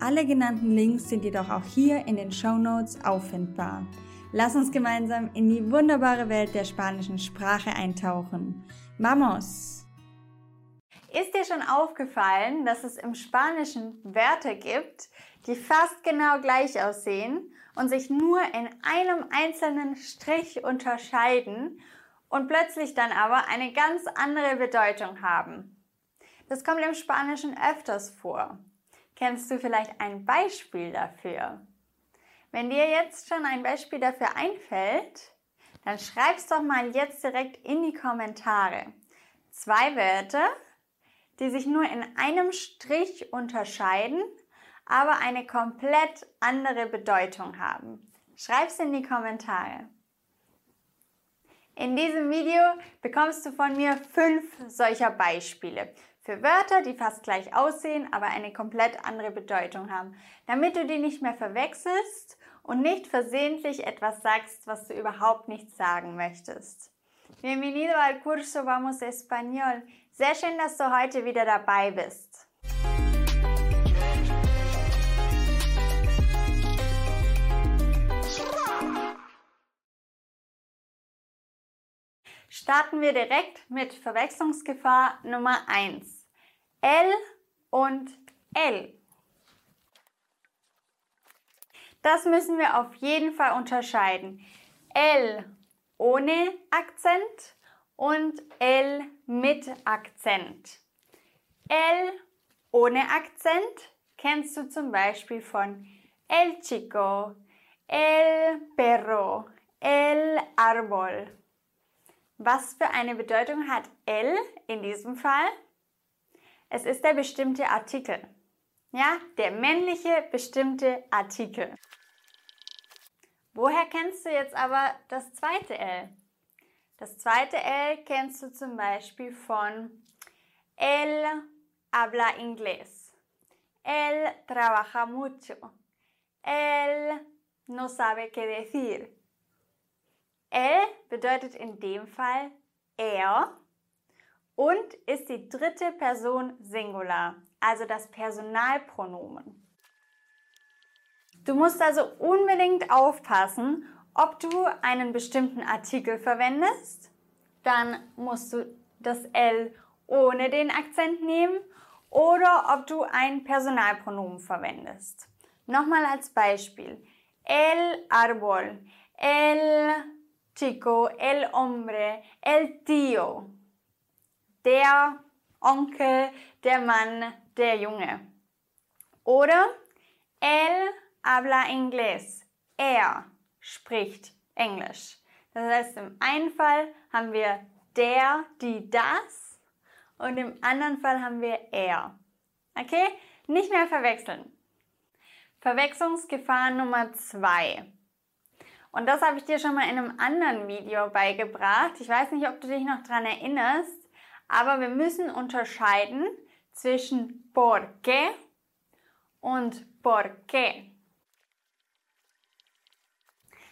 alle genannten Links sind jedoch auch hier in den Show Notes auffindbar. Lass uns gemeinsam in die wunderbare Welt der spanischen Sprache eintauchen. Vamos! Ist dir schon aufgefallen, dass es im Spanischen Wörter gibt, die fast genau gleich aussehen und sich nur in einem einzelnen Strich unterscheiden und plötzlich dann aber eine ganz andere Bedeutung haben? Das kommt im Spanischen öfters vor. Kennst du vielleicht ein Beispiel dafür? Wenn dir jetzt schon ein Beispiel dafür einfällt, dann schreib's doch mal jetzt direkt in die Kommentare. Zwei Wörter, die sich nur in einem Strich unterscheiden, aber eine komplett andere Bedeutung haben. Schreib's in die Kommentare. In diesem Video bekommst du von mir fünf solcher Beispiele für Wörter, die fast gleich aussehen, aber eine komplett andere Bedeutung haben, damit du die nicht mehr verwechselst und nicht versehentlich etwas sagst, was du überhaupt nicht sagen möchtest. Bienvenido al curso Vamos Español. Sehr schön, dass du heute wieder dabei bist. Starten wir direkt mit Verwechslungsgefahr Nummer 1. L und L. Das müssen wir auf jeden Fall unterscheiden. L ohne Akzent und L mit Akzent. L ohne Akzent kennst du zum Beispiel von El chico, el perro, el árbol. Was für eine Bedeutung hat L in diesem Fall? Es ist der bestimmte Artikel. Ja, der männliche bestimmte Artikel. Woher kennst du jetzt aber das zweite L? Das zweite L kennst du zum Beispiel von Él habla inglés. Él trabaja mucho. Él no sabe qué decir. Él bedeutet in dem Fall er und ist die dritte Person Singular, also das Personalpronomen. Du musst also unbedingt aufpassen, ob du einen bestimmten Artikel verwendest, dann musst du das L ohne den Akzent nehmen oder ob du ein Personalpronomen verwendest. Nochmal als Beispiel. El árbol, el chico, el hombre, el tío der Onkel, der Mann, der Junge. Oder él habla inglés. Er spricht Englisch. Das heißt, im einen Fall haben wir der, die, das und im anderen Fall haben wir er. Okay? Nicht mehr verwechseln. Verwechslungsgefahr Nummer zwei. Und das habe ich dir schon mal in einem anderen Video beigebracht. Ich weiß nicht, ob du dich noch daran erinnerst. Aber wir müssen unterscheiden zwischen porque und porqué.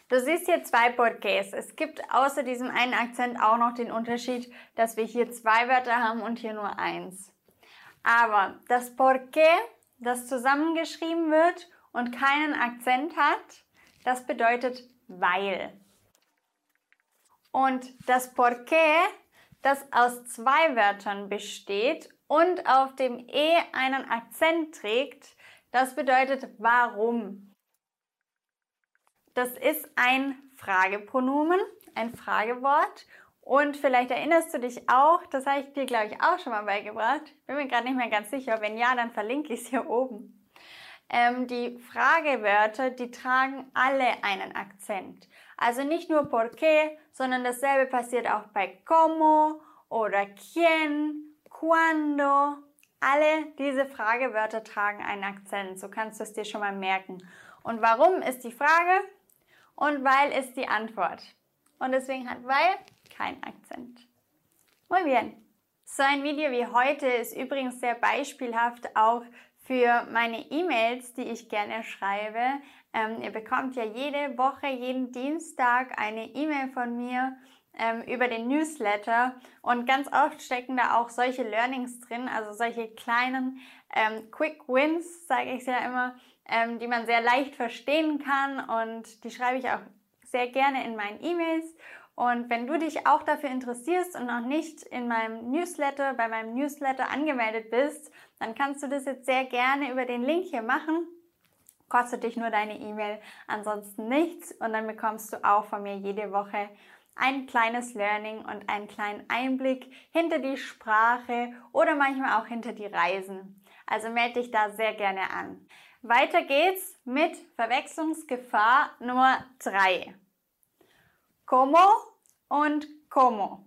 Du siehst hier zwei Porqués. Es gibt außer diesem einen Akzent auch noch den Unterschied, dass wir hier zwei Wörter haben und hier nur eins. Aber das Porqué, das zusammengeschrieben wird und keinen Akzent hat, das bedeutet weil. Und das Porqué, das aus zwei Wörtern besteht und auf dem E einen Akzent trägt, das bedeutet warum. Das ist ein Fragepronomen, ein Fragewort. Und vielleicht erinnerst du dich auch, das habe ich dir, glaube ich, auch schon mal beigebracht. Bin mir gerade nicht mehr ganz sicher. Wenn ja, dann verlinke ich es hier oben. Ähm, die Fragewörter, die tragen alle einen Akzent. Also nicht nur porque, sondern dasselbe passiert auch bei como oder quién, cuando, alle diese Fragewörter tragen einen Akzent. So kannst du es dir schon mal merken. Und warum ist die Frage? Und weil ist die Antwort. Und deswegen hat weil kein Akzent. Muy bien. So ein Video wie heute ist übrigens sehr beispielhaft auch für meine E-Mails, die ich gerne schreibe. Ähm, ihr bekommt ja jede Woche, jeden Dienstag eine E-Mail von mir ähm, über den Newsletter und ganz oft stecken da auch solche Learnings drin, also solche kleinen ähm, Quick Wins, sage ich ja immer, ähm, die man sehr leicht verstehen kann und die schreibe ich auch sehr gerne in meinen E-Mails. Und wenn du dich auch dafür interessierst und noch nicht in meinem Newsletter, bei meinem Newsletter angemeldet bist, dann kannst du das jetzt sehr gerne über den Link hier machen. Kostet dich nur deine E-Mail, ansonsten nichts. Und dann bekommst du auch von mir jede Woche ein kleines Learning und einen kleinen Einblick hinter die Sprache oder manchmal auch hinter die Reisen. Also melde dich da sehr gerne an. Weiter geht's mit Verwechslungsgefahr Nummer 3. Como und como.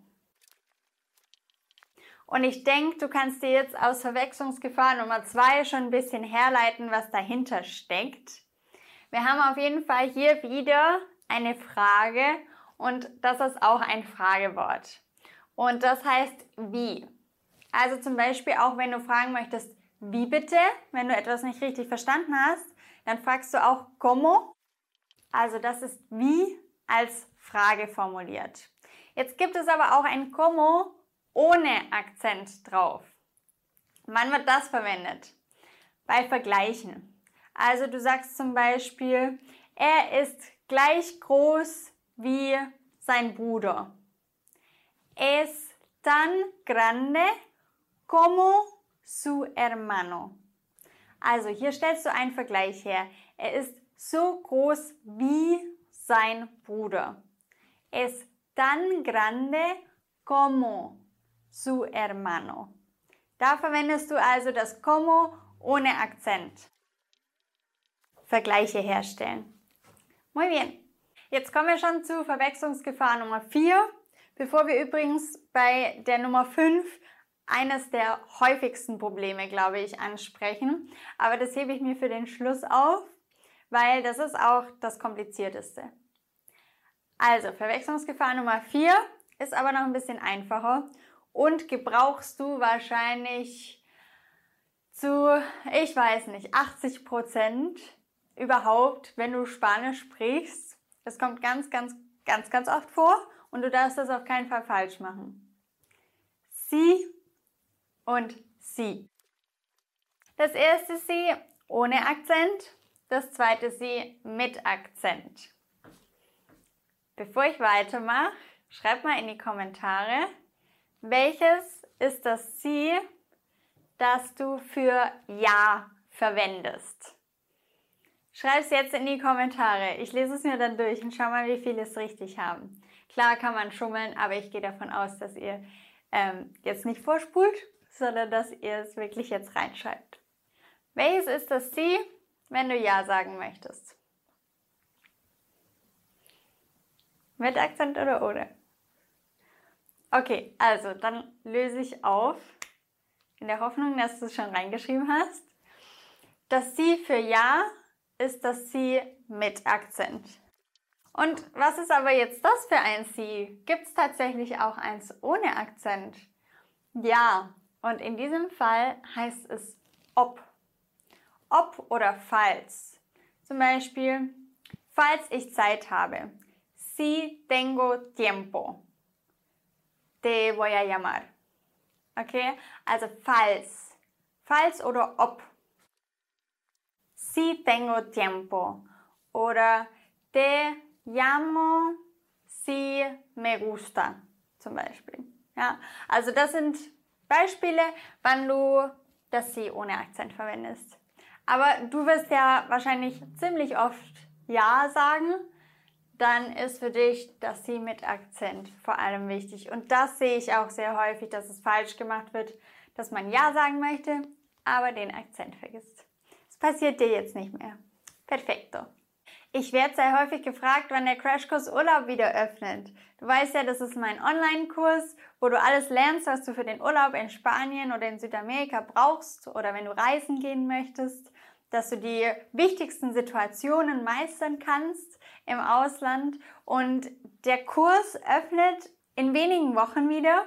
Und ich denke, du kannst dir jetzt aus Verwechslungsgefahr Nummer 2 schon ein bisschen herleiten, was dahinter steckt. Wir haben auf jeden Fall hier wieder eine Frage und das ist auch ein Fragewort. Und das heißt wie. Also zum Beispiel auch wenn du fragen möchtest, wie bitte, wenn du etwas nicht richtig verstanden hast, dann fragst du auch como. Also das ist wie als Frage formuliert. Jetzt gibt es aber auch ein como ohne Akzent drauf. Wann wird das verwendet? Bei Vergleichen. Also du sagst zum Beispiel, er ist gleich groß wie sein Bruder. Es tan grande como su hermano. Also hier stellst du einen Vergleich her. Er ist so groß wie sein Bruder. Es tan grande como su hermano. Da verwendest du also das como ohne Akzent. Vergleiche herstellen. Muy bien. Jetzt kommen wir schon zu Verwechslungsgefahr Nummer 4. Bevor wir übrigens bei der Nummer 5 eines der häufigsten Probleme, glaube ich, ansprechen. Aber das hebe ich mir für den Schluss auf, weil das ist auch das Komplizierteste. Also, Verwechslungsgefahr Nummer 4 ist aber noch ein bisschen einfacher und gebrauchst du wahrscheinlich zu, ich weiß nicht, 80 Prozent überhaupt, wenn du Spanisch sprichst das kommt ganz, ganz, ganz, ganz oft vor und du darfst das auf keinen Fall falsch machen. Sie und sie. Das erste sie ohne Akzent, das zweite sie mit Akzent. Bevor ich weitermache, schreib mal in die Kommentare, welches ist das sie, das du für Ja verwendest. Schreib es jetzt in die Kommentare. Ich lese es mir dann durch und schau mal, wie viele es richtig haben. Klar kann man schummeln, aber ich gehe davon aus, dass ihr ähm, jetzt nicht vorspult, sondern dass ihr es wirklich jetzt reinschreibt. Welches ist das Sie, wenn du Ja sagen möchtest? Mit Akzent oder ohne? Okay, also dann löse ich auf, in der Hoffnung, dass du es schon reingeschrieben hast. Das Sie für Ja ist das Sie mit Akzent. Und was ist aber jetzt das für ein Sie? Gibt es tatsächlich auch eins ohne Akzent? Ja, und in diesem Fall heißt es ob. Ob oder falls. Zum Beispiel, falls ich Zeit habe. Si tengo tiempo. Te voy a llamar. Okay? Also falls. Falls oder ob si tengo tiempo oder te llamo si me gusta zum Beispiel. Ja, also das sind Beispiele, wann du das sie ohne Akzent verwendest. Aber du wirst ja wahrscheinlich ziemlich oft ja sagen, dann ist für dich das sie mit Akzent vor allem wichtig. Und das sehe ich auch sehr häufig, dass es falsch gemacht wird, dass man ja sagen möchte, aber den Akzent vergisst passiert dir jetzt nicht mehr. Perfekto. Ich werde sehr häufig gefragt, wann der Crashkurs Urlaub wieder öffnet. Du weißt ja, das ist mein Online-Kurs, wo du alles lernst, was du für den Urlaub in Spanien oder in Südamerika brauchst oder wenn du reisen gehen möchtest, dass du die wichtigsten Situationen meistern kannst im Ausland. Und der Kurs öffnet in wenigen Wochen wieder.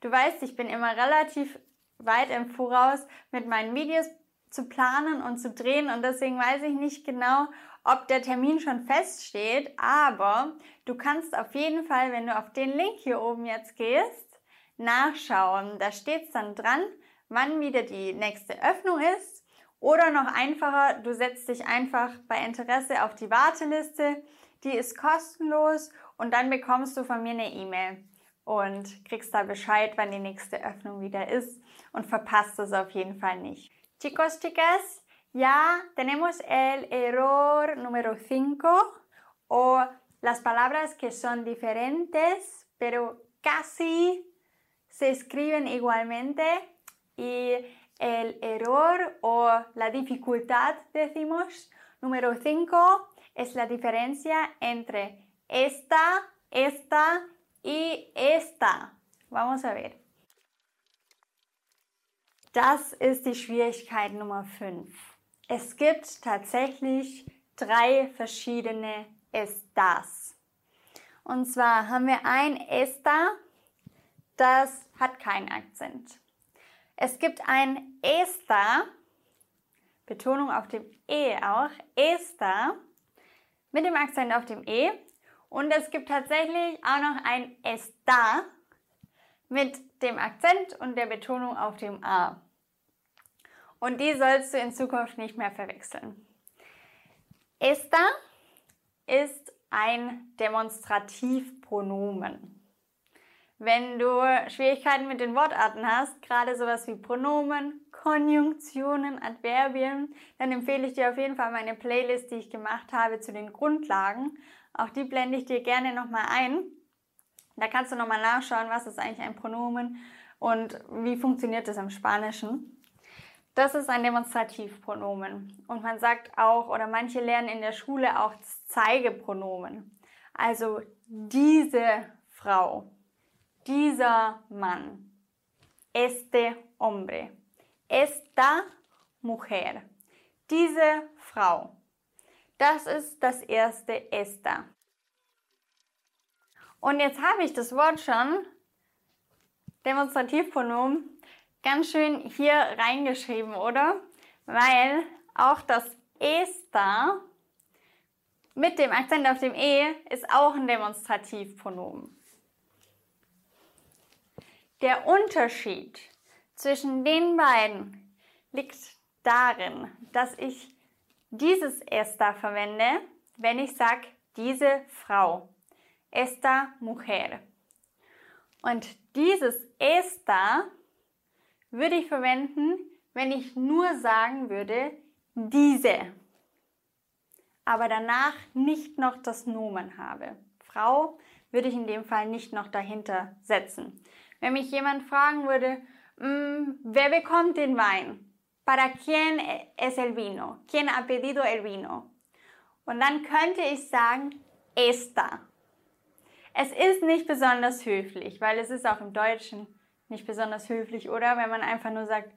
Du weißt, ich bin immer relativ weit im Voraus mit meinen Videos zu planen und zu drehen und deswegen weiß ich nicht genau, ob der Termin schon feststeht, aber du kannst auf jeden Fall, wenn du auf den Link hier oben jetzt gehst, nachschauen. Da steht es dann dran, wann wieder die nächste Öffnung ist. Oder noch einfacher, du setzt dich einfach bei Interesse auf die Warteliste. Die ist kostenlos und dann bekommst du von mir eine E-Mail und kriegst da Bescheid, wann die nächste Öffnung wieder ist und verpasst es auf jeden Fall nicht. Chicos, chicas, ya tenemos el error número 5 o las palabras que son diferentes pero casi se escriben igualmente y el error o la dificultad decimos número 5 es la diferencia entre esta, esta y esta. Vamos a ver. Das ist die Schwierigkeit Nummer 5. Es gibt tatsächlich drei verschiedene Estas. Und zwar haben wir ein Esta, das hat keinen Akzent. Es gibt ein Esta, Betonung auf dem E auch, Esta, mit dem Akzent auf dem E. Und es gibt tatsächlich auch noch ein Esta, mit dem Akzent und der Betonung auf dem A. Und die sollst du in Zukunft nicht mehr verwechseln. Esta ist ein Demonstrativpronomen. Wenn du Schwierigkeiten mit den Wortarten hast, gerade sowas wie Pronomen, Konjunktionen, Adverbien, dann empfehle ich dir auf jeden Fall meine Playlist, die ich gemacht habe zu den Grundlagen. Auch die blende ich dir gerne nochmal ein. Da kannst du nochmal nachschauen, was ist eigentlich ein Pronomen und wie funktioniert das im Spanischen. Das ist ein Demonstrativpronomen. Und man sagt auch, oder manche lernen in der Schule auch Zeigepronomen. Also diese Frau, dieser Mann, este hombre, esta mujer, diese Frau. Das ist das erste esta. Und jetzt habe ich das Wort schon, Demonstrativpronomen, ganz schön hier reingeschrieben, oder? Weil auch das esta mit dem Akzent auf dem E ist auch ein Demonstrativpronomen. Der Unterschied zwischen den beiden liegt darin, dass ich dieses esta verwende, wenn ich sage diese Frau esta mujer. Und dieses esta würde ich verwenden, wenn ich nur sagen würde diese, aber danach nicht noch das Nomen habe. Frau würde ich in dem Fall nicht noch dahinter setzen. Wenn mich jemand fragen würde, wer bekommt den Wein? ¿Para quién es el vino? ¿Quién ha pedido el vino? Und dann könnte ich sagen, esta. Es ist nicht besonders höflich, weil es ist auch im Deutschen nicht besonders höflich, oder? Wenn man einfach nur sagt,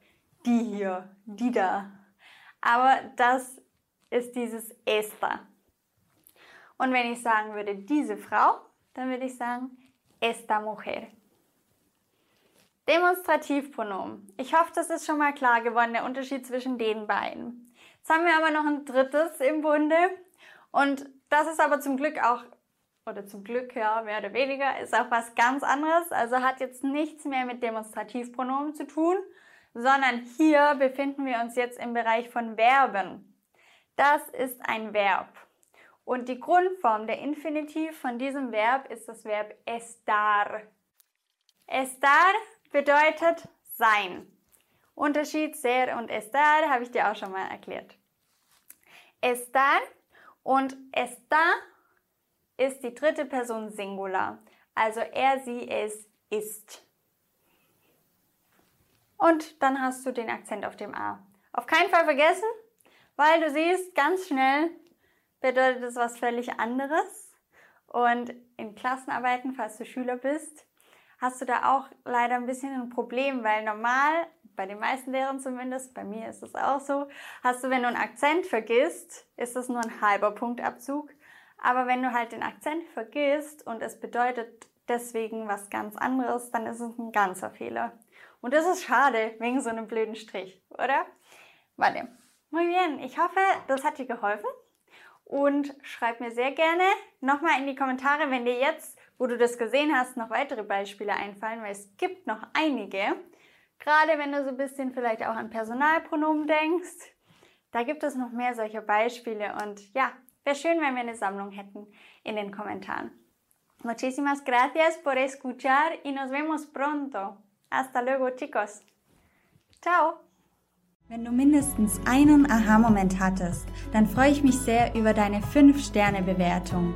die hier, die da. Aber das ist dieses esta. Und wenn ich sagen würde, diese Frau, dann würde ich sagen, esta mujer. Demonstrativpronomen. Ich hoffe, das ist schon mal klar geworden, der Unterschied zwischen den beiden. Jetzt haben wir aber noch ein drittes im Bunde. Und das ist aber zum Glück auch oder zum Glück ja, mehr oder weniger, ist auch was ganz anderes. Also hat jetzt nichts mehr mit Demonstrativpronomen zu tun, sondern hier befinden wir uns jetzt im Bereich von Verben. Das ist ein Verb. Und die Grundform, der Infinitiv von diesem Verb ist das Verb estar. Estar bedeutet sein. Unterschied ser und estar habe ich dir auch schon mal erklärt. Estar und estar ist die dritte Person Singular. Also er, sie, es ist. Und dann hast du den Akzent auf dem A. Auf keinen Fall vergessen, weil du siehst ganz schnell, bedeutet es was völlig anderes. Und in Klassenarbeiten, falls du Schüler bist, hast du da auch leider ein bisschen ein Problem, weil normal, bei den meisten Lehrern zumindest, bei mir ist es auch so, hast du, wenn du einen Akzent vergisst, ist das nur ein halber Punktabzug. Aber wenn du halt den Akzent vergisst und es bedeutet deswegen was ganz anderes, dann ist es ein ganzer Fehler. Und das ist schade, wegen so einem blöden Strich, oder? Warte. Muy bien, ich hoffe, das hat dir geholfen. Und schreib mir sehr gerne nochmal in die Kommentare, wenn dir jetzt, wo du das gesehen hast, noch weitere Beispiele einfallen, weil es gibt noch einige. Gerade wenn du so ein bisschen vielleicht auch an Personalpronomen denkst, da gibt es noch mehr solcher Beispiele. Und ja, wäre schön, wenn wir eine Sammlung hätten in den Kommentaren. Muchísimas gracias por escuchar y nos vemos pronto. Hasta luego, chicos. Ciao. Wenn du mindestens einen Aha-Moment hattest, dann freue ich mich sehr über deine 5-Sterne-Bewertung.